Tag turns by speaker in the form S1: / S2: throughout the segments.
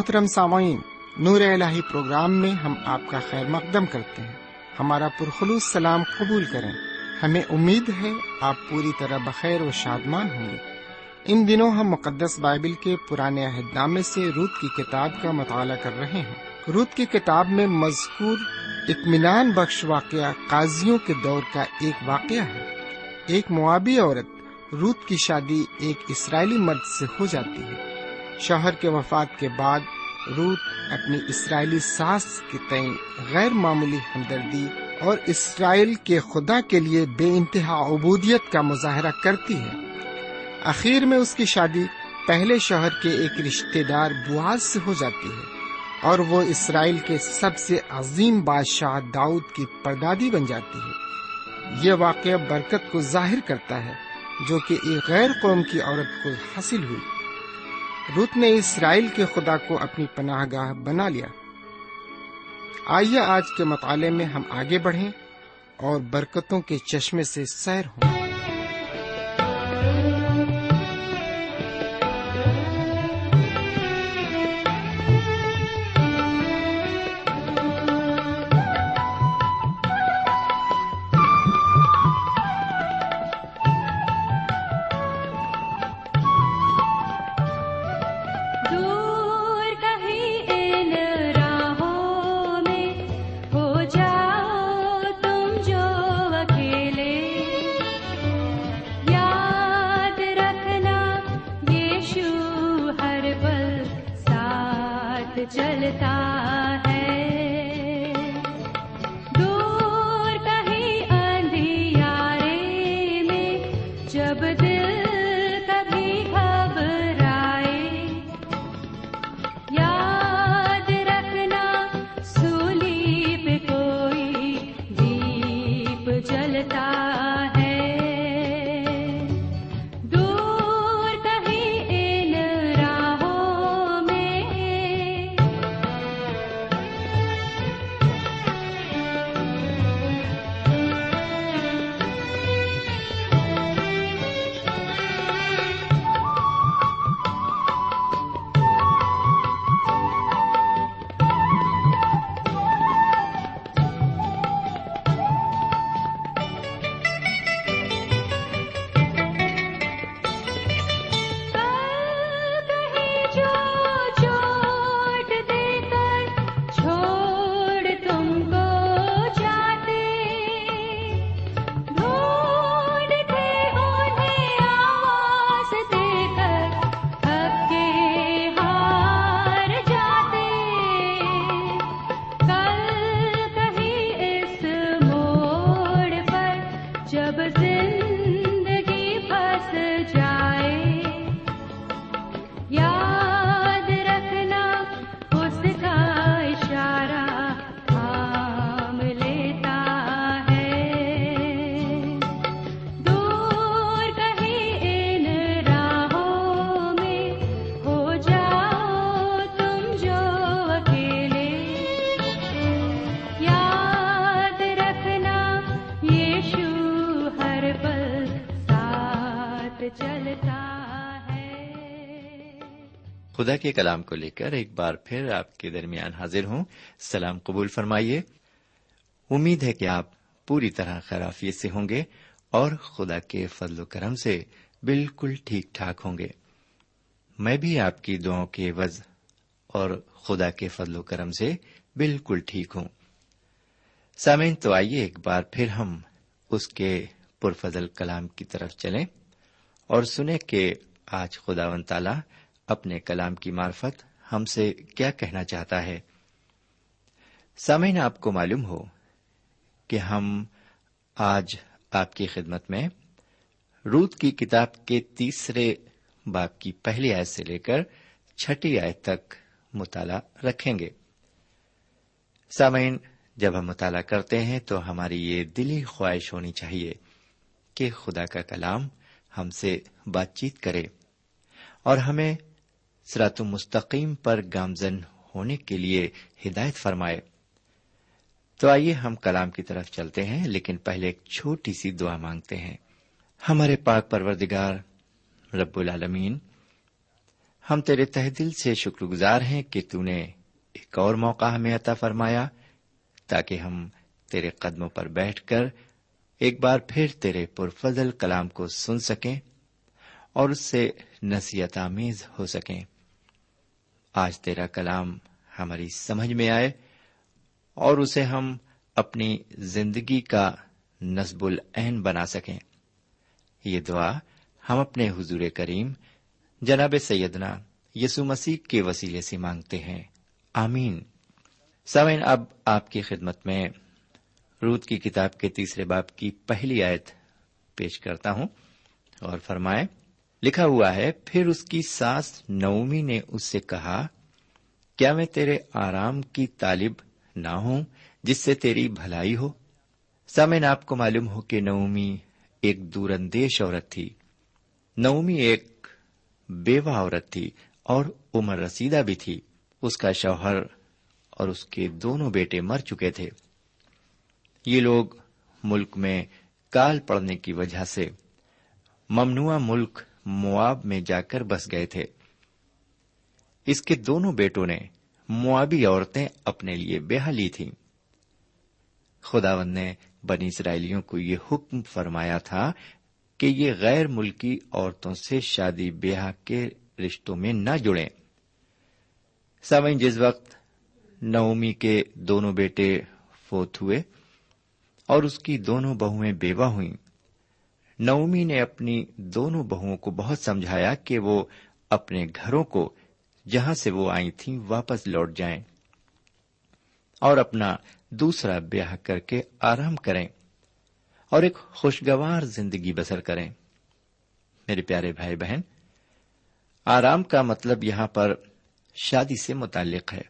S1: محترم سامعین، نور الہی پروگرام میں ہم آپ کا خیر مقدم کرتے ہیں۔ ہمارا پرخلوص سلام قبول کریں۔ ہمیں امید ہے آپ پوری طرح بخیر و شادمان ہوں گے۔ ان دنوں ہم مقدس بائبل کے پرانے عہد نامے سے روت کی کتاب کا مطالعہ کر رہے ہیں۔ روت کی کتاب میں مذکور اطمینان بخش واقعہ قاضیوں کے دور کا ایک واقعہ ہے۔ ایک موابی عورت روت کی شادی ایک اسرائیلی مرد سے ہو جاتی ہے۔ شوہر کے وفات کے بعد روت اپنی اسرائیلی ساس کے تئیں غیر معمولی ہمدردی اور اسرائیل کے خدا کے لیے بے انتہا عبودیت کا مظاہرہ کرتی ہے۔ اخیر میں اس کی شادی پہلے شوہر کے ایک رشتے دار بواز سے ہو جاتی ہے اور وہ اسرائیل کے سب سے عظیم بادشاہ داؤد کی پردادی بن جاتی ہے۔ یہ واقعہ برکت کو ظاہر کرتا ہے جو کہ ایک غیر قوم کی عورت کو حاصل ہوئی۔ روت نے اسرائیل کے خدا کو اپنی پناہ گاہ بنا لیا۔ آئیے آج کے مطالعے میں ہم آگے بڑھیں اور برکتوں کے چشمے سے سیر ہوں۔
S2: خدا کے کلام کو لے کر ایک بار پھر آپ کے درمیان حاضر ہوں۔ سلام قبول فرمائیے۔ امید ہے کہ آپ پوری طرح خرافیت سے ہوں گے اور خدا کے فضل و کرم سے بالکل ٹھیک ٹھاک ہوں گے۔ میں بھی آپ کی دعاؤں کے وز اور خدا کے فضل و کرم سے بالکل ٹھیک ہوں۔ سامعین، تو آئیے ایک بار پھر ہم اس کے پرفضل کلام کی طرف چلیں اور سنیں کہ آج خدا و تعالی اپنے کلام کی معرفت ہم سے کیا کہنا چاہتا ہے۔ سامعین، آپ کو معلوم ہو کہ ہم آج آپ کی خدمت میں روت کی کتاب کے تیسرے باپ کی پہلی آیت سے لے کر چھٹی آیت تک مطالعہ رکھیں گے۔ سامعین، جب ہم مطالعہ کرتے ہیں تو ہماری یہ دلی خواہش ہونی چاہیے کہ خدا کا کلام ہم سے بات چیت کرے اور ہمیں سرات مستقیم پر گامزن ہونے کے لیے ہدایت فرمائے۔ تو آئیے ہم کلام کی طرف چلتے ہیں، لیکن پہلے ایک چھوٹی سی دعا مانگتے ہیں۔ ہمارے پاک پروردگار، رب العالمین، ہم تیرے تہ دل سے شکر گزار ہیں کہ تو نے ایک اور موقع ہمیں عطا فرمایا، تاکہ ہم تیرے قدموں پر بیٹھ کر ایک بار پھر تیرے پرفضل کلام کو سن سکیں اور اس سے نصیحت آمیز ہو سکیں۔ آج تیرا کلام ہماری سمجھ میں آئے اور اسے ہم اپنی زندگی کا نصب العین بنا سکیں۔ یہ دعا ہم اپنے حضور کریم جناب سیدنا یسو مسیح کے وسیلے سے مانگتے ہیں۔ آمین۔ سوئن اب آپ کی خدمت میں رود کی کتاب کے تیسرے باپ کی پہلی آیت پیش کرتا ہوں اور فرمائے لکھا ہوا ہے، پھر اس کی ساس نومی نے اس سے کہا، کیا میں تیرے آرام کی طالب نہ ہوں جس سے تیری بھلائی ہو؟ سامن آپ کو معلوم ہو کہ نومی ایک دور اندیش عورت تھی۔ نومی ایک بیوہ عورت تھی اور عمر رسیدہ بھی تھی۔ اس کا شوہر اور اس کے دونوں بیٹے مر چکے تھے۔ یہ لوگ ملک میں کال پڑنے کی وجہ سے ممنوع ملک مواب میں جا کر بس گئے تھے۔ اس کے دونوں بیٹوں نے موابی عورتیں اپنے لیے بیاہ لی تھیں۔ خداون نے بنی اسرائیلیوں کو یہ حکم فرمایا تھا کہ یہ غیر ملکی عورتوں سے شادی بیاہ کے رشتوں میں نہ جڑیں۔ سوئن جس وقت نومی کے دونوں بیٹے فوت ہوئے اور اس کی دونوں بہویں بیوہ ہوئیں نومی نے اپنی دونوں بہوؤں کو بہت سمجھایا کہ وہ اپنے گھروں کو جہاں سے وہ آئی تھیں واپس لوٹ جائیں اور اپنا دوسرا بیاہ کر کے آرام کریں اور ایک خوشگوار زندگی بسر کریں۔ میرے پیارے بھائی بہن، آرام کا مطلب یہاں پر شادی سے متعلق ہے۔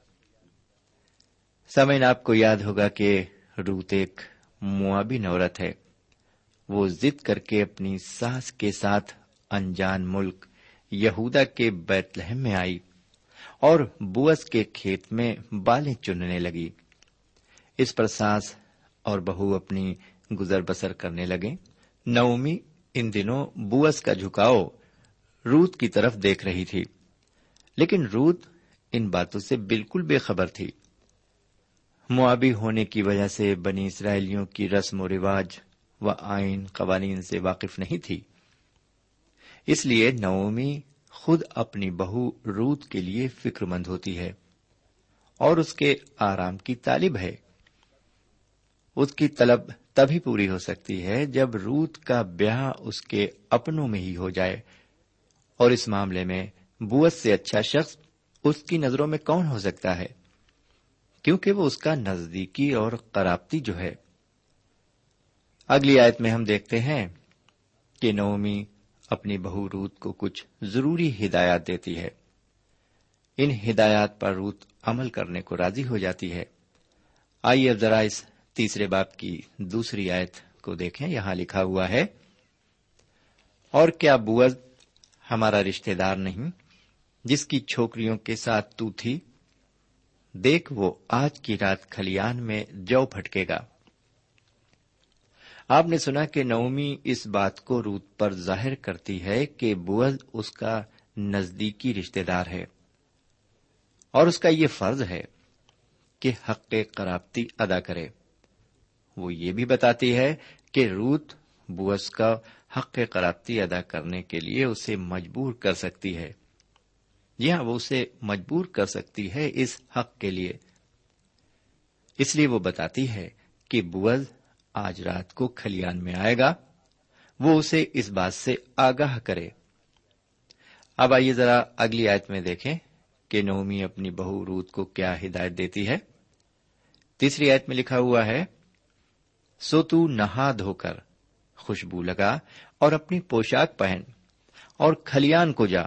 S2: سمین آپ کو یاد ہوگا کہ روت ایک موابی نورت ہے۔ وہ ضد کر کے اپنی ساس کے ساتھ انجان ملک یہودا کے بیت لہم میں آئی اور بوس کے کھیت میں بالیں چننے لگی۔ اس پر ساس اور بہو اپنی گزر بسر کرنے لگے۔ نومی، ان دنوں بوس کا جھکاؤ روت کی طرف دیکھ رہی تھی۔ لیکن روت ان باتوں سے بالکل بے خبر تھی۔ معابی ہونے کی وجہ سے بنی اسرائیلیوں کی رسم و رواج و آئین قوانین سے واقف نہیں تھی۔ اس لیے نومی خود اپنی بہو روت کے لیے فکر مند ہوتی ہے اور اس کے آرام کی طالب ہے۔ اس کی طلب تبھی پوری ہو سکتی ہے جب روت کا بیاہ اس کے اپنوں میں ہی ہو جائے۔ اور اس معاملے میں بوت سے اچھا شخص اس کی نظروں میں کون ہو سکتا ہے؟ کیونکہ وہ اس کا نزدیکی اور قرابتی جو ہے۔ اگلی آیت میں ہم دیکھتے ہیں کہ نومی اپنی بہو روت کو کچھ ضروری ہدایات دیتی ہے۔ ان ہدایات پر روت عمل کرنے کو راضی ہو جاتی ہے۔ آئیے اب ذرا اس تیسرے باپ کی دوسری آیت کو دیکھیں۔ یہاں لکھا ہوا ہے، اور کیا بوز ہمارا رشتے دار نہیں، جس کی چھوکریوں کے ساتھ تو تھی، دیکھ وہ آج کی رات کھلیان میں جو پھٹکے گا۔ آپ نے سنا کہ نومی اس بات کو روت پر ظاہر کرتی ہے کہ بوز اس کا نزدیکی رشتے دار ہے اور اس کا یہ فرض ہے کہ حق قرابتی ادا کرے۔ وہ یہ بھی بتاتی ہے کہ روت بوس کا حق قرابتی ادا کرنے کے لیے اسے مجبور کر سکتی ہے۔ جی ہاں وہ اسے مجبور کر سکتی ہے اس حق کے لیے۔ اس لیے وہ بتاتی ہے کہ بوز آج رات کو کھلیان میں آئے گا، وہ اسے اس بات سے آگاہ کرے۔ اب آئیے ذرا اگلی آیت میں دیکھیں کہ نومی اپنی بہو روت کو کیا ہدایت دیتی ہے۔ تیسری آیت میں لکھا ہوا ہے، سو تو نہا دھو کر خوشبو لگا اور اپنی پوشاک پہن اور کھلیان کو جا۔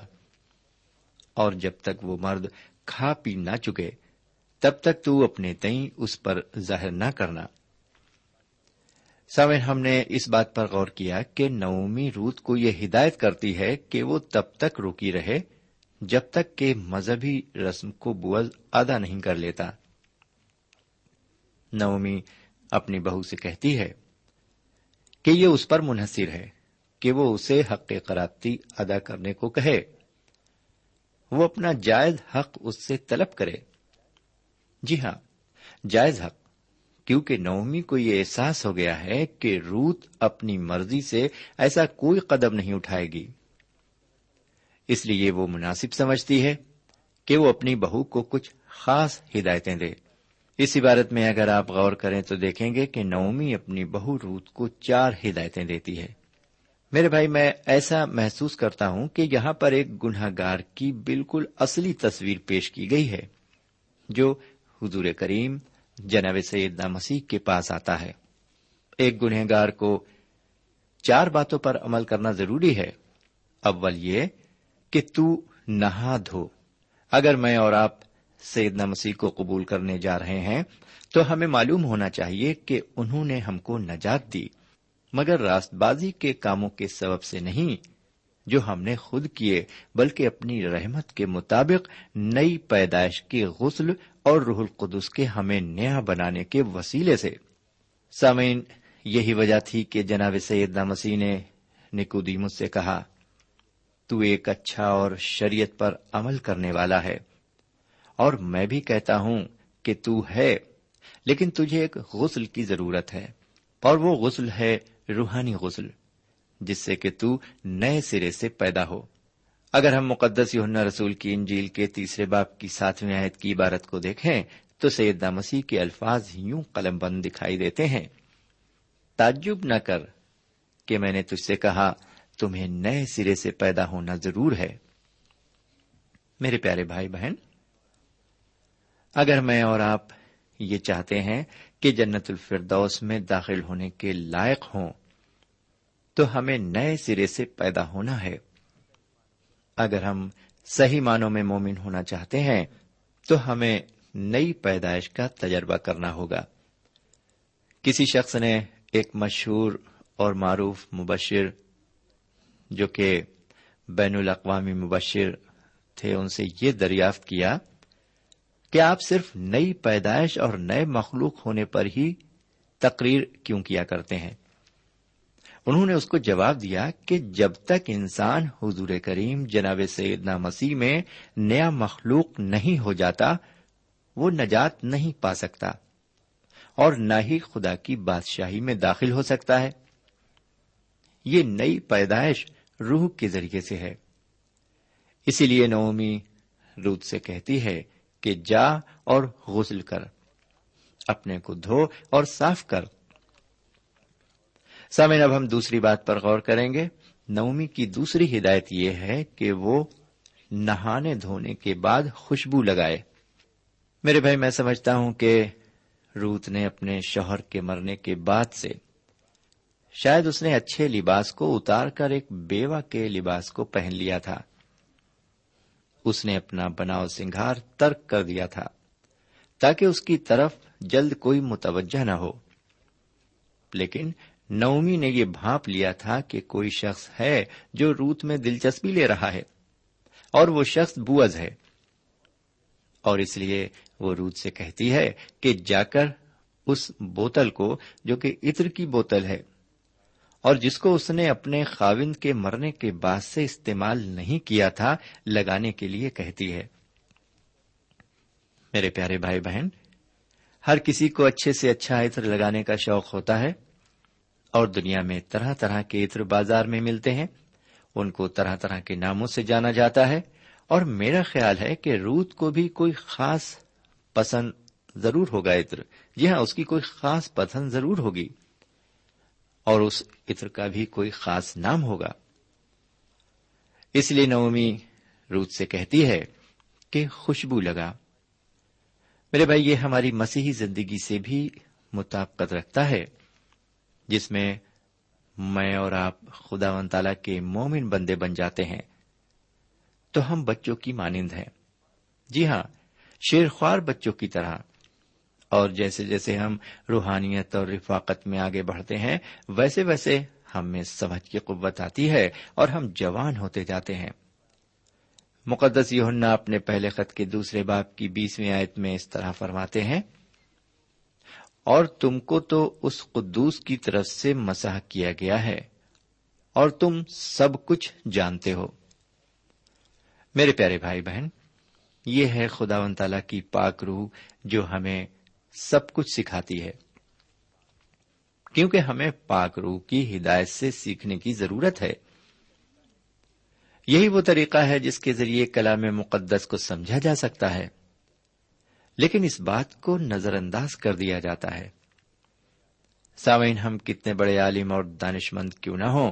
S2: اور جب تک وہ مرد کھا پی نہ چکے، تب تک تو اپنے تئیں اس پر ظاہر نہ کرنا۔ سمے ہم نے اس بات پر غور کیا کہ نومی روت کو یہ ہدایت کرتی ہے کہ وہ تب تک روکی رہے جب تک کہ مذہبی رسم کو بوز ادا نہیں کر لیتا۔ نومی اپنی بہو سے کہتی ہے کہ یہ اس پر منحصر ہے کہ وہ اسے حق قرابتی ادا کرنے کو کہے۔ وہ اپنا جائز حق اس سے طلب کرے۔ جی ہاں جائز حق کیونکہ نومی کو یہ احساس ہو گیا ہے کہ روت اپنی مرضی سے ایسا کوئی قدم نہیں اٹھائے گی۔ اس لیے وہ مناسب سمجھتی ہے کہ وہ اپنی بہو کو کچھ خاص ہدایتیں دے۔ اس عبارت میں اگر آپ غور کریں تو دیکھیں گے کہ نومی اپنی بہو روت کو چار ہدایتیں دیتی ہے۔ میرے بھائی، میں ایسا محسوس کرتا ہوں کہ یہاں پر ایک گناہ گار کی بالکل اصلی تصویر پیش کی گئی ہے، جو حضور کریم جناب سیدنا مسیح کے پاس آتا ہے۔ ایک گنہ گار کو چار باتوں پر عمل کرنا ضروری ہے۔ اول یہ کہ تو نہا دھو۔ اگر میں اور آپ سیدنا مسیح کو قبول کرنے جا رہے ہیں، تو ہمیں معلوم ہونا چاہیے کہ انہوں نے ہم کو نجات دی۔ مگر راست بازی کے کاموں کے سبب سے نہیں جو ہم نے خود کیے، بلکہ اپنی رحمت کے مطابق نئی پیدائش کے غسل اور روح القدس کے ہمیں نیا بنانے کے وسیلے سے۔ سامعین، یہی وجہ تھی کہ جناب سیدنا مسیح نے نکودیمس سے کہا، تو ایک اچھا اور شریعت پر عمل کرنے والا ہے۔ اور میں بھی کہتا ہوں کہ تو ہے، لیکن تجھے ایک غسل کی ضرورت ہے، اور وہ غسل ہے روحانی غسل۔ جس سے کہ تو نئے سرے سے پیدا ہو۔ اگر ہم مقدس یونا رسول کی انجیل کے تیسرے باپ کی ساتویں آیت کی عبارت کو دیکھیں، تو سیدنا مسیح کے الفاظ یوں قلم بند دکھائی دیتے ہیں۔ تعجب نہ کر کہ میں نے تجھ سے کہا، تمہیں نئے سرے سے پیدا ہونا ضرور ہے۔ میرے پیارے بھائی بہن، اگر میں اور آپ یہ چاہتے ہیں کہ جنت الفردوس میں داخل ہونے کے لائق ہوں تو ہمیں نئے سرے سے پیدا ہونا ہے۔ اگر ہم صحیح معنوں میں مومن ہونا چاہتے ہیں، تو ہمیں نئی پیدائش کا تجربہ کرنا ہوگا۔ کسی شخص نے ایک مشہور اور معروف مبشر، جو کہ بین الاقوامی مبشر تھے، ان سے یہ دریافت کیا کہ آپ صرف نئی پیدائش اور نئے مخلوق ہونے پر ہی تقریر کیوں کیا کرتے ہیں۔ انہوں نے اس کو جواب دیا کہ جب تک انسان حضور کریم جناب سیدنا مسیح میں نیا مخلوق نہیں ہو جاتا، وہ نجات نہیں پا سکتا اور نہ ہی خدا کی بادشاہی میں داخل ہو سکتا ہے۔ یہ نئی پیدائش روح کے ذریعے سے ہے۔ اسی لیے نومی روت سے کہتی ہے کہ جا اور غسل کر، اپنے کو دھو اور صاف کر۔ سامن اب ہم دوسری بات پر غور کریں گے۔ نومی کی دوسری ہدایت یہ ہے کہ وہ نہانے دھونے کے بعد خوشبو لگائے۔ میرے بھائی، میں سمجھتا ہوں کہ روت نے اپنے شوہر کے مرنے کے بعد سے شاید اس نے اچھے لباس کو اتار کر ایک بیوہ کے لباس کو پہن لیا تھا۔ اس نے اپنا بناؤ سنگھار ترک کر دیا تھا تاکہ اس کی طرف جلد کوئی متوجہ نہ ہو۔ لیکن نومی نے یہ بھانپ لیا تھا کہ کوئی شخص ہے جو روت میں دلچسپی لے رہا ہے، اور وہ شخص بوز ہے۔ اور اس لیے وہ روت سے کہتی ہے کہ جا کر اس بوتل کو، جو کہ عطر کی بوتل ہے، اور جس کو اس نے اپنے خاوند کے مرنے کے بعد سے استعمال نہیں کیا تھا، لگانے کے لیے کہتی ہے۔ میرے پیارے بھائی بہن، ہر کسی کو اچھے سے اچھا عطر لگانے کا شوق ہوتا ہے۔ اور دنیا میں طرح طرح کے عطر بازار میں ملتے ہیں۔ ان کو طرح طرح کے ناموں سے جانا جاتا ہے۔ اور میرا خیال ہے کہ روت کو بھی کوئی خاص پسند ضرور ہوگا عطر۔ جی ہاں اس کی کوئی خاص پسند ضرور ہوگی۔ اور اس عطر کا بھی کوئی خاص نام ہوگا۔ اس لیے نومی روت سے کہتی ہے کہ خوشبو لگا۔ میرے بھائی، یہ ہماری مسیحی زندگی سے بھی مطابقت رکھتا ہے۔ جس میں میں اور آپ خدا و تعالی کے مومن بندے بن جاتے ہیں، تو ہم بچوں کی مانند ہیں۔ جی ہاں شیر خوار بچوں کی طرح۔ اور جیسے جیسے ہم روحانیت اور رفاقت میں آگے بڑھتے ہیں، ویسے ویسے ہم میں سمجھ کی قوت آتی ہے اور ہم جوان ہوتے جاتے ہیں۔ مقدس یونا اپنے پہلے خط کے دوسرے باپ کی بیسویں آیت میں اس طرح فرماتے ہیں اور تم کو تو اس قدوس کی طرف سے مساح کیا گیا ہے، اور تم سب کچھ جانتے ہو۔ میرے پیارے بھائی بہن، یہ ہے خدا و تعالی کی پاک روح جو ہمیں سب کچھ سکھاتی ہے۔ کیونکہ ہمیں پاک روح کی ہدایت سے سیکھنے کی ضرورت ہے۔ یہی وہ طریقہ ہے جس کے ذریعے کلام مقدس کو سمجھا جا سکتا ہے۔ لیکن اس بات کو نظر انداز کر دیا جاتا ہے۔ سامعین، ہم کتنے بڑے عالم اور دانش مند کیوں نہ ہوں؟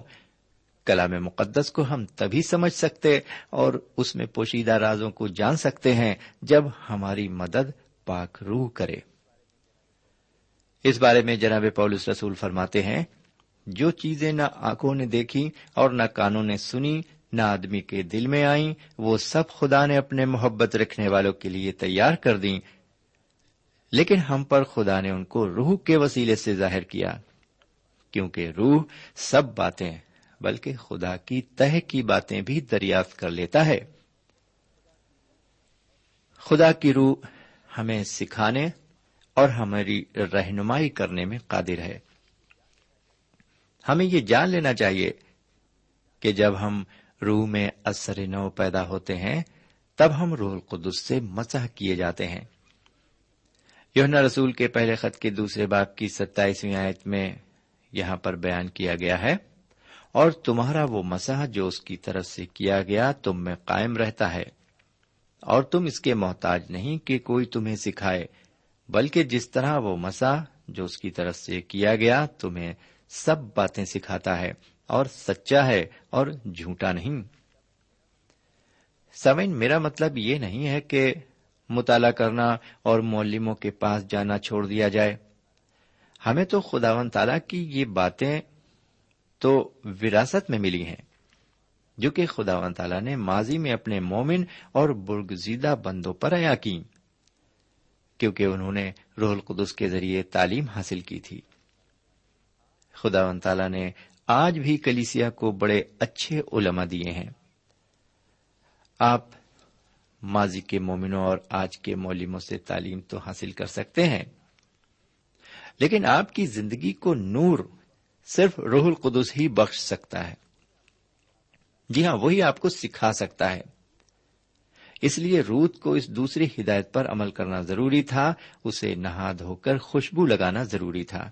S2: کلام مقدس کو ہم تبھی سمجھ سکتے اور اس میں پوشیدہ رازوں کو جان سکتے ہیں جب ہماری مدد پاک روح کرے۔ اس بارے میں جناب پولس رسول فرماتے ہیں، جو چیزیں نہ آنکھوں نے دیکھی اور نہ کانوں نے سنی نہ آدمی کے دل میں آئیں، وہ سب خدا نے اپنے محبت رکھنے والوں کے لیے تیار کر دیں۔ لیکن ہم پر خدا نے ان کو روح کے وسیلے سے ظاہر کیا، کیونکہ روح سب باتیں، بلکہ خدا کی تہ کی باتیں بھی دریافت کر لیتا ہے۔ خدا کی روح ہمیں سکھانے اور ہماری رہنمائی کرنے میں قادر ہے۔ ہمیں یہ جان لینا چاہیے کہ جب ہم روح میں اثر نو پیدا ہوتے ہیں، تب ہم روح القدس سے مسح کیے جاتے ہیں۔ یونا رسول کے پہلے خط کے دوسرے باپ کی ستائیسویں آیت میں یہاں پر بیان کیا گیا ہے، اور تمہارا وہ مسح جو اس کی طرف سے کیا گیا، تم میں قائم رہتا ہے۔ اور تم اس کے محتاج نہیں کہ کوئی تمہیں سکھائے، بلکہ جس طرح وہ مسا جو اس کی طرف سے کیا گیا، تمہیں سب باتیں سکھاتا ہے۔ اور سچا ہے اور جھوٹا نہیں۔ سمین میرا مطلب یہ نہیں ہے کہ مطالعہ کرنا اور مولموں کے پاس جانا چھوڑ دیا جائے۔ ہمیں تو خداون تعالی کی یہ باتیں تو وراثت میں ملی ہیں، جو کہ خدا و نے ماضی میں اپنے مومن اور برگزیدہ بندوں پر عیا کی کیونکہ انہوں نے روح القدس کے ذریعے تعلیم حاصل کی تھی۔ خدا و تعالیٰ نے آج بھی کلیسیا کو بڑے اچھے علما دیے ہیں۔ آپ ماضی کے مومنوں اور آج کے مولموں سے تعلیم تو حاصل کر سکتے ہیں۔ لیکن آپ کی زندگی کو نور صرف روح القدس ہی بخش سکتا ہے۔ جی ہاں وہی آپ کو سکھا سکتا ہے۔ اس لیے روت کو اس دوسری ہدایت پر عمل کرنا ضروری تھا، اسے نہا دھو کر خوشبو لگانا ضروری تھا۔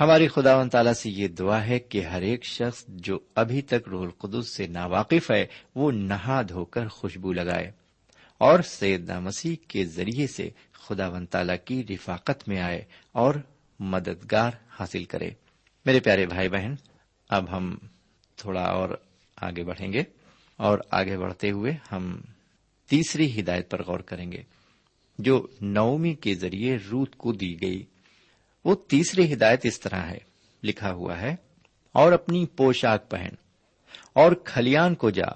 S2: ہماری خدا و تعالی سے یہ دعا ہے کہ ہر ایک شخص جو ابھی تک روح القدس سے ناواقف ہے، وہ نہا دھو کر خوشبو لگائے۔ اور سید مسیح کے ذریعے سے خدا و تعالی کی رفاقت میں آئے اور مددگار حاصل کرے۔ میرے پیارے بھائی بہن، اب ہم تھوڑا اور آگے بڑھیں گے اور آگے بڑھتے ہوئے ہم تیسری ہدایت پر غور کریں گے، جو نومی کے ذریعے روت کو دی گئی۔ وہ تیسری ہدایت اس طرح ہے، لکھا ہوا ہے، اور اپنی پوشاک پہن، اور کھلیان کو جا،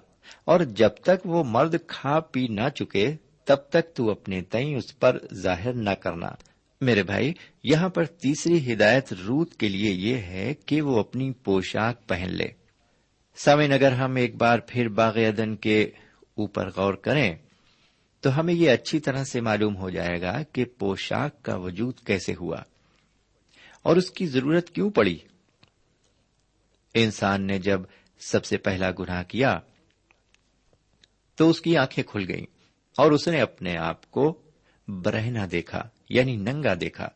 S2: اور جب تک وہ مرد کھا پی نہ چکے، تب تک تو اپنے تئیں اس پر ظاہر نہ کرنا۔ میرے بھائی، یہاں پر تیسری ہدایت روت کے لیے یہ ہے کہ وہ اپنی پوشاک پہن لے۔ سمے اگر ہم ایک بار پھر باغ ادن کے اوپر غور کریں، تو ہمیں یہ اچھی طرح سے معلوم ہو جائے گا کہ پوشاک کا وجود کیسے ہوا۔ اور اس کی ضرورت کیوں پڑی؟ انسان نے جب سب سے پہلا گناہ کیا، تو اس کی آنکھیں کھل گئیں اور اس نے اپنے آپ کو برہنا دیکھا یعنی ننگا دیکھا۔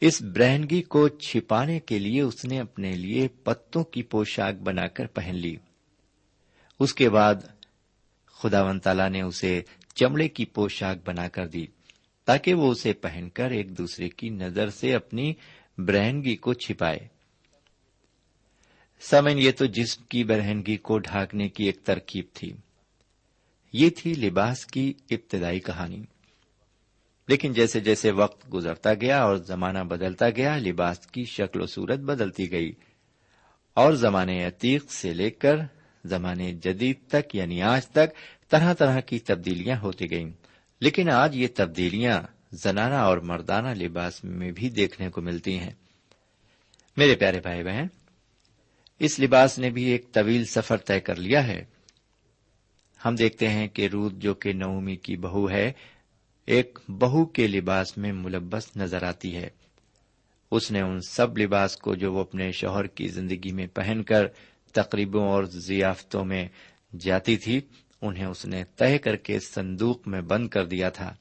S2: اس برہنگی کو چھپانے کے لیے اس نے اپنے لیے پتوں کی پوشاک بنا کر پہن لی۔ اس کے بعد خدا ون تالا نے اسے چمڑے کی پوشاک بنا کر دی۔ تاکہ وہ اسے پہن کر ایک دوسرے کی نظر سے اپنی برہنگی کو چھپائے۔ سمن یہ تو جسم کی برہنگی کو ڈھانکنے کی ایک ترکیب تھی۔ یہ تھی لباس کی ابتدائی کہانی۔ لیکن جیسے جیسے وقت گزرتا گیا اور زمانہ بدلتا گیا، لباس کی شکل و صورت بدلتی گئی۔ اور زمانے عتیق سے لے کر زمانے جدید تک یعنی آج تک، طرح طرح کی تبدیلیاں ہوتی گئیں۔ لیکن آج یہ تبدیلیاں زنانہ اور مردانہ لباس میں بھی دیکھنے کو ملتی ہیں۔ میرے پیارے بھائی بہن، اس لباس نے بھی ایک طویل سفر طے کر لیا ہے۔ ہم دیکھتے ہیں کہ رود جو کہ نومی کی بہو ہے، ایک بہو کے لباس میں ملبس نظر آتی ہے۔ اس نے ان سب لباس کو جو وہ اپنے شوہر کی زندگی میں پہن کر تقریبوں اور ضیافتوں میں جاتی تھی انہیں اس نے طے کر کے صندوق میں بند کر دیا تھا۔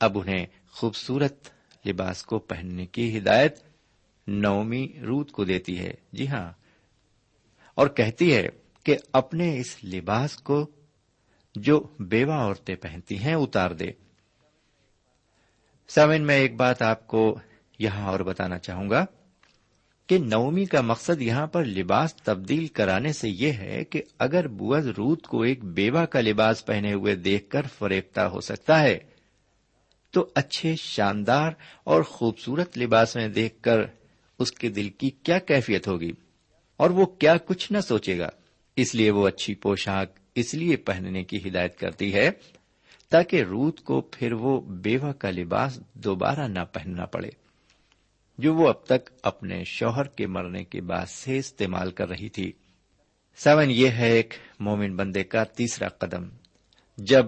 S2: اب انہیں خوبصورت لباس کو پہننے کی ہدایت نومی روت کو دیتی ہے۔ جی ہاں۔ اور کہتی ہے کہ اپنے اس لباس کو جو بیوہ عورتیں پہنتی ہیں اتار دے۔ سامن میں ایک بات آپ کو یہاں اور بتانا چاہوں گا۔ کہ نومی کا مقصد یہاں پر لباس تبدیل کرانے سے یہ ہے کہ اگر بوز روت کو ایک بیوہ کا لباس پہنے ہوئے دیکھ کر فریبتا ہو سکتا ہے، تو اچھے، شاندار اور خوبصورت لباس میں دیکھ کر اس کے دل کی کیا کیفیت ہوگی؟ اور وہ کیا کچھ نہ سوچے گا۔ اس لیے وہ اچھی پوشاک اس لیے پہننے کی ہدایت کرتی ہے تاکہ روت کو پھر وہ بیوہ کا لباس دوبارہ نہ پہننا پڑے۔ جو وہ اب تک اپنے شوہر کے مرنے کے بعد سے استعمال کر رہی تھی۔ سیون یہ ہے ایک مومن بندے کا تیسرا قدم۔ جب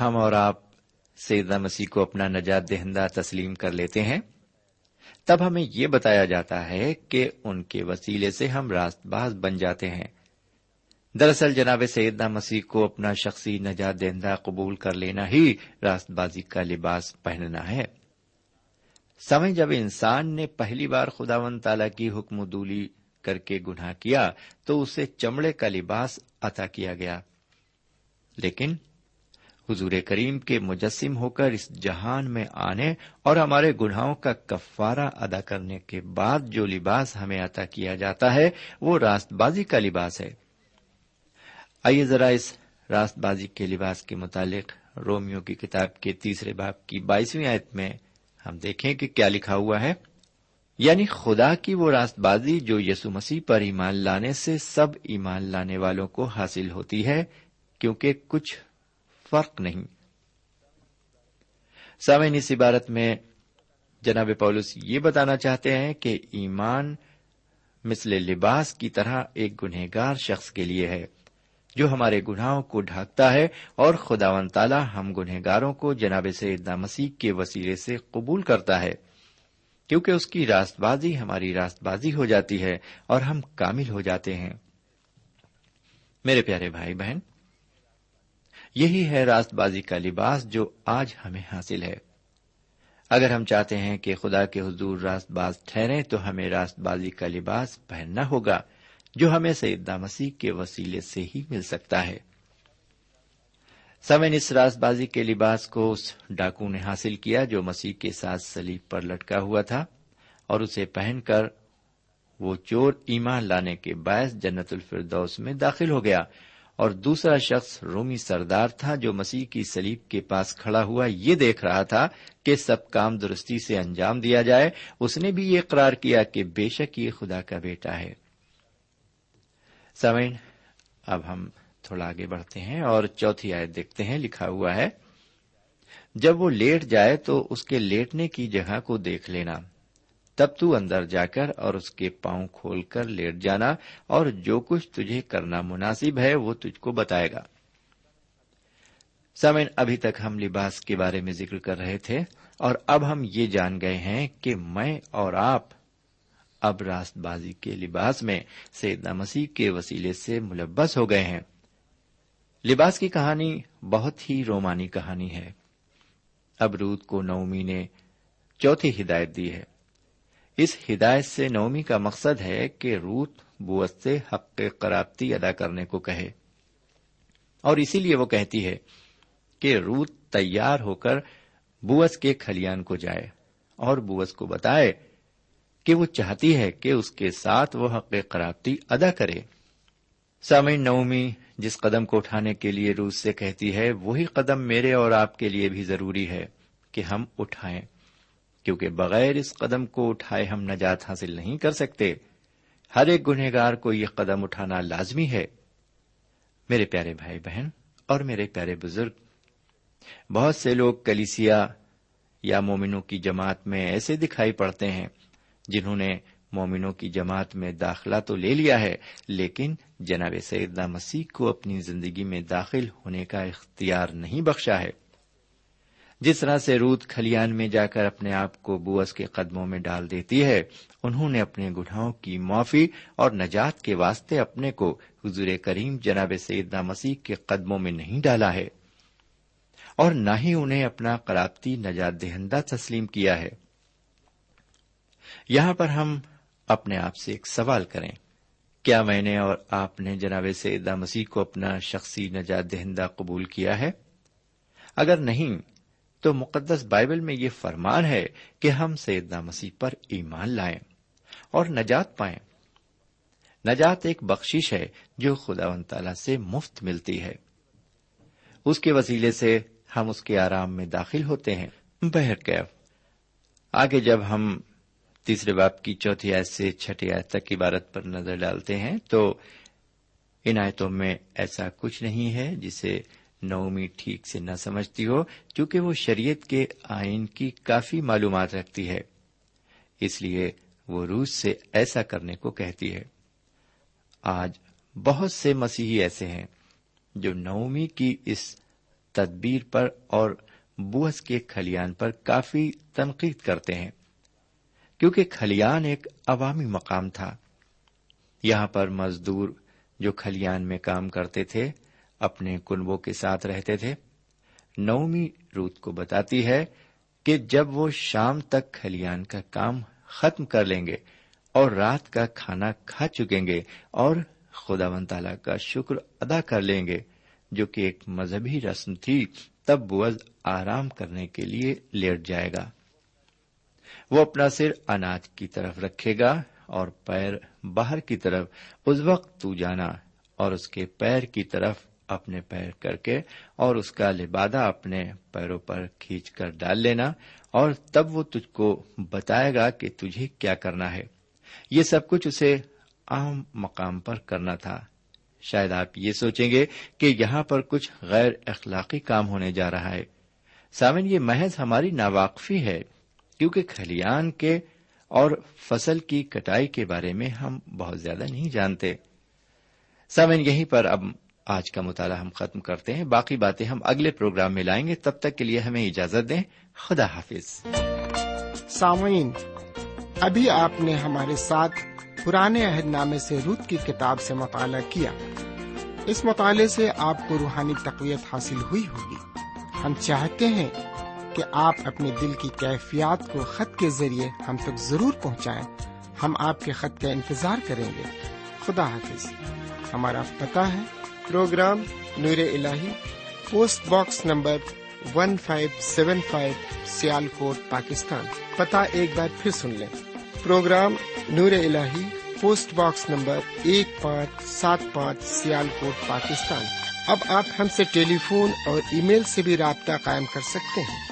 S2: ہم اور آپ سیدہ مسیح کو اپنا نجات دہندہ تسلیم کر لیتے ہیں، تب ہمیں یہ بتایا جاتا ہے کہ ان کے وسیلے سے ہم راست باز بن جاتے ہیں۔ دراصل جناب سیدنا مسیح کو اپنا شخصی نجات دہندہ قبول کر لینا ہی راست بازی کا لباس پہننا ہے۔ سمے جب انسان نے پہلی بار خدا و تعالی کی حکم دولی کر کے گناہ کیا، تو اسے چمڑے کا لباس عطا کیا گیا۔ لیکن حضور کریم کے مجسم ہو کر اس جہان میں آنے اور ہمارے گناہوں کا کفارہ ادا کرنے کے بعد جو لباس ہمیں عطا کیا جاتا ہے، وہ راست بازی کا لباس ہے۔ آئیے ذرا اس راست بازی کے لباس کے متعلق رومیو کی کتاب کے تیسرے باپ کی بائیسویں آیت میں ہم دیکھیں کہ کیا لکھا ہوا ہے۔ یعنی خدا کی وہ راست بازی جو یسو مسیح پر ایمان لانے سے سب ایمان لانے والوں کو حاصل ہوتی ہے، کیونکہ کچھ فرق نہیں۔ سامعین، اس عبارت میں جناب پولس یہ بتانا چاہتے ہیں کہ ایمان مثل لباس کی طرح ایک گنہگار شخص کے لیے ہے۔ جو ہمارے گناہوں کو ڈھانکتا ہے اور خدا و تعالی ہم گنہگاروں کو جناب سیدنا مسیح کے وسیلے سے قبول کرتا ہے، کیونکہ اس کی راست بازی ہماری راست بازی ہو جاتی ہے اور ہم کامل ہو جاتے ہیں۔ میرے پیارے بھائی بہن، یہی ہے راست بازی کا لباس جو آج ہمیں حاصل ہے۔ اگر ہم چاہتے ہیں کہ خدا کے حضور راست باز ٹھہرے تو ہمیں راست بازی کا لباس پہننا ہوگا۔ جو ہمیں سیدہ مسیح کے وسیلے سے ہی مل سکتا ہے۔ سمین اس راست بازی کے لباس کو اس ڈاکو نے حاصل کیا جو مسیح کے ساتھ سلیب پر لٹکا ہوا تھا اور اسے پہن کر وہ چور ایمان لانے کے باعث جنت الفردوس میں داخل ہو گیا اور دوسرا شخص رومی سردار تھا جو مسیح کی سلیب کے پاس کھڑا ہوا یہ دیکھ رہا تھا کہ سب کام درستی سے انجام دیا جائے۔ اس نے بھی یہ قرار کیا کہ بے شک یہ خدا کا بیٹا ہے۔ سمین اب ہم تھوڑا آگے بڑھتے ہیں اور چوتھی آیت دیکھتے ہیں، لکھا ہوا ہے، جب وہ لیٹ جائے تو اس کے لیٹنے کی جگہ کو دیکھ لینا۔ تب تو اندر جا کر اور اس کے پاؤں کھول کر لیٹ جانا اور جو کچھ تجھے کرنا مناسب ہے وہ تجھ کو بتائے گا۔ سمین ابھی تک ہم لباس کے بارے میں ذکر کر رہے تھے اور اب ہم یہ جان گئے ہیں کہ میں اور آپ اب راست بازی کے لباس میں سیدنا مسیح کے وسیلے سے ملبس ہو گئے ہیں۔ لباس کی کہانی بہت ہی رومانی کہانی ہے۔ اب رود کو نومی نے چوتھی ہدایت دی ہے۔ اس ہدایت سے نومی کا مقصد ہے کہ روت بوت سے حق قرابتی ادا کرنے کو کہے۔ اور اسی لیے وہ کہتی ہے کہ روت تیار ہو کر بوس کے کھلیان کو جائے اور بوس کو بتائے کہ وہ چاہتی ہے کہ اس کے ساتھ وہ حق قرابتی ادا کرے۔ سامعین نومی، جس قدم کو اٹھانے کے لیے روس سے کہتی ہے، وہی قدم میرے اور آپ کے لیے بھی ضروری ہے کہ ہم اٹھائیں۔ کیونکہ بغیر اس قدم کو اٹھائے ہم نجات حاصل نہیں کر سکتے۔ ہر ایک گنہگار کو یہ قدم اٹھانا لازمی ہے۔ میرے پیارے بھائی بہن اور میرے پیارے بزرگ، بہت سے لوگ کلیسیا یا مومنوں کی جماعت میں ایسے دکھائی پڑتے ہیں جنہوں نے مومنوں کی جماعت میں داخلہ تو لے لیا ہے، لیکن جناب سیدنا مسیح کو اپنی زندگی میں داخل ہونے کا اختیار نہیں بخشا ہے۔ جس طرح سے روت کھلیان میں جا کر اپنے آپ کو بوس کے قدموں میں ڈال دیتی ہے، انہوں نے اپنے گناہوں کی معافی اور نجات کے واسطے اپنے کو حضور کریم جناب سیدنا مسیح کے قدموں میں نہیں ڈالا ہے۔ اور نہ ہی انہیں اپنا قرابتی نجات دہندہ تسلیم کیا ہے۔ یہاں پر ہم اپنے آپ سے ایک سوال کریں، کیا میں نے اور آپ نے جناب سیدہ مسیح کو اپنا شخصی نجات دہندہ قبول کیا ہے؟ اگر نہیں، تو مقدس بائبل میں یہ فرمان ہے کہ ہم سیدنا مسیح پر ایمان لائیں اور نجات پائیں۔ نجات ایک بخشش ہے جو خدا و تعالی سے مفت ملتی ہے۔ اس کے وسیلے سے ہم اس کے آرام میں داخل ہوتے ہیں۔ بہرکیف، آگے جب ہم تیسرے باپ کی چوتھی آیت سے چھٹی آیت تک عبارت پر نظر ڈالتے ہیں تو ان آیتوں میں ایسا کچھ نہیں ہے جسے نومی ٹھیک سے نہ سمجھتی ہو کیونکہ وہ شریعت کے آئین کی کافی معلومات رکھتی ہے۔ اس لیے وہ روس سے ایسا کرنے کو کہتی ہے۔ آج بہت سے مسیحی ایسے ہیں جو نومی کی اس تدبیر پر اور بوس کے کھلیان پر کافی تنقید کرتے ہیں۔ کیونکہ کھلیان ایک عوامی مقام تھا۔ یہاں پر مزدور جو کھلیان میں کام کرتے تھے، اپنے کنبوں کے ساتھ رہتے تھے۔ نومی روت کو بتاتی ہے کہ جب وہ شام تک کھلیان کا کام ختم کر لیں گے اور رات کا کھانا کھا چکیں گے اور خدا و تعالی کا شکر ادا کر لیں گے، جو کہ ایک مذہبی رسم تھی، تب بوز آرام کرنے کے لیے لیٹ جائے گا۔ وہ اپنا سر اناج کی طرف رکھے گا اور پیر باہر کی طرف اس وقت تو جانا اور اس کے پیر کی طرف اپنے پیر کر کے اور اس کا لبادہ اپنے پیروں پر کھینچ کر ڈال لینا اور تب وہ تجھ کو بتائے گا کہ تجھے کیا کرنا ہے۔ یہ سب کچھ اسے عام مقام پر کرنا تھا۔ شاید آپ یہ سوچیں گے کہ یہاں پر کچھ غیر اخلاقی کام ہونے جا رہا ہے۔ سامن، یہ محض ہماری ناواقفی ہے۔ کیونکہ کھلیان کے اور فصل کی کٹائی کے بارے میں ہم بہت زیادہ نہیں جانتے۔ سامن یہیں پر اب آج کا مطالعہ ہم ختم کرتے ہیں۔ باقی باتیں ہم اگلے پروگرام میں لائیں گے۔ تب تک کے لیے ہمیں اجازت دیں۔ خدا حافظ۔
S3: سامعین، ابھی آپ نے ہمارے ساتھ پرانے عہد نامے سے رت کی کتاب سے مطالعہ کیا۔ اس مطالعے سے آپ کو روحانی تقویت حاصل ہوئی ہوگی۔ ہم چاہتے ہیں کہ آپ اپنے دل کی کیفیات کو خط کے ذریعے ہم تک ضرور پہنچائیں۔ ہم آپ کے خط کا انتظار کریں گے۔ خدا حافظ۔ ہمارا پتہ ہے۔ پروگرام نور ال post box number one five seven five Sialkot Pakistan. پتا ایک بار پھر سن لیں۔ پروگرام نور ال پوسٹ باکس نمبر ایک پانچ سات پانچ سیال کوٹ پاکستان۔ اب آپ ہم سے ٹیلی فون اور ای میل سے بھی رابطہ قائم کر سکتے ہیں۔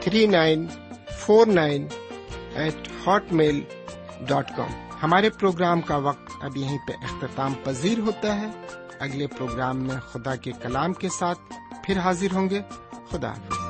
S3: three nine four nine eight Hotmail dot com ہمارے پروگرام کا وقت اب یہیں پہ اختتام پذیر ہوتا ہے۔ اگلے پروگرام میں خدا کے کلام کے ساتھ پھر حاضر ہوں گے۔ خدا حافظ۔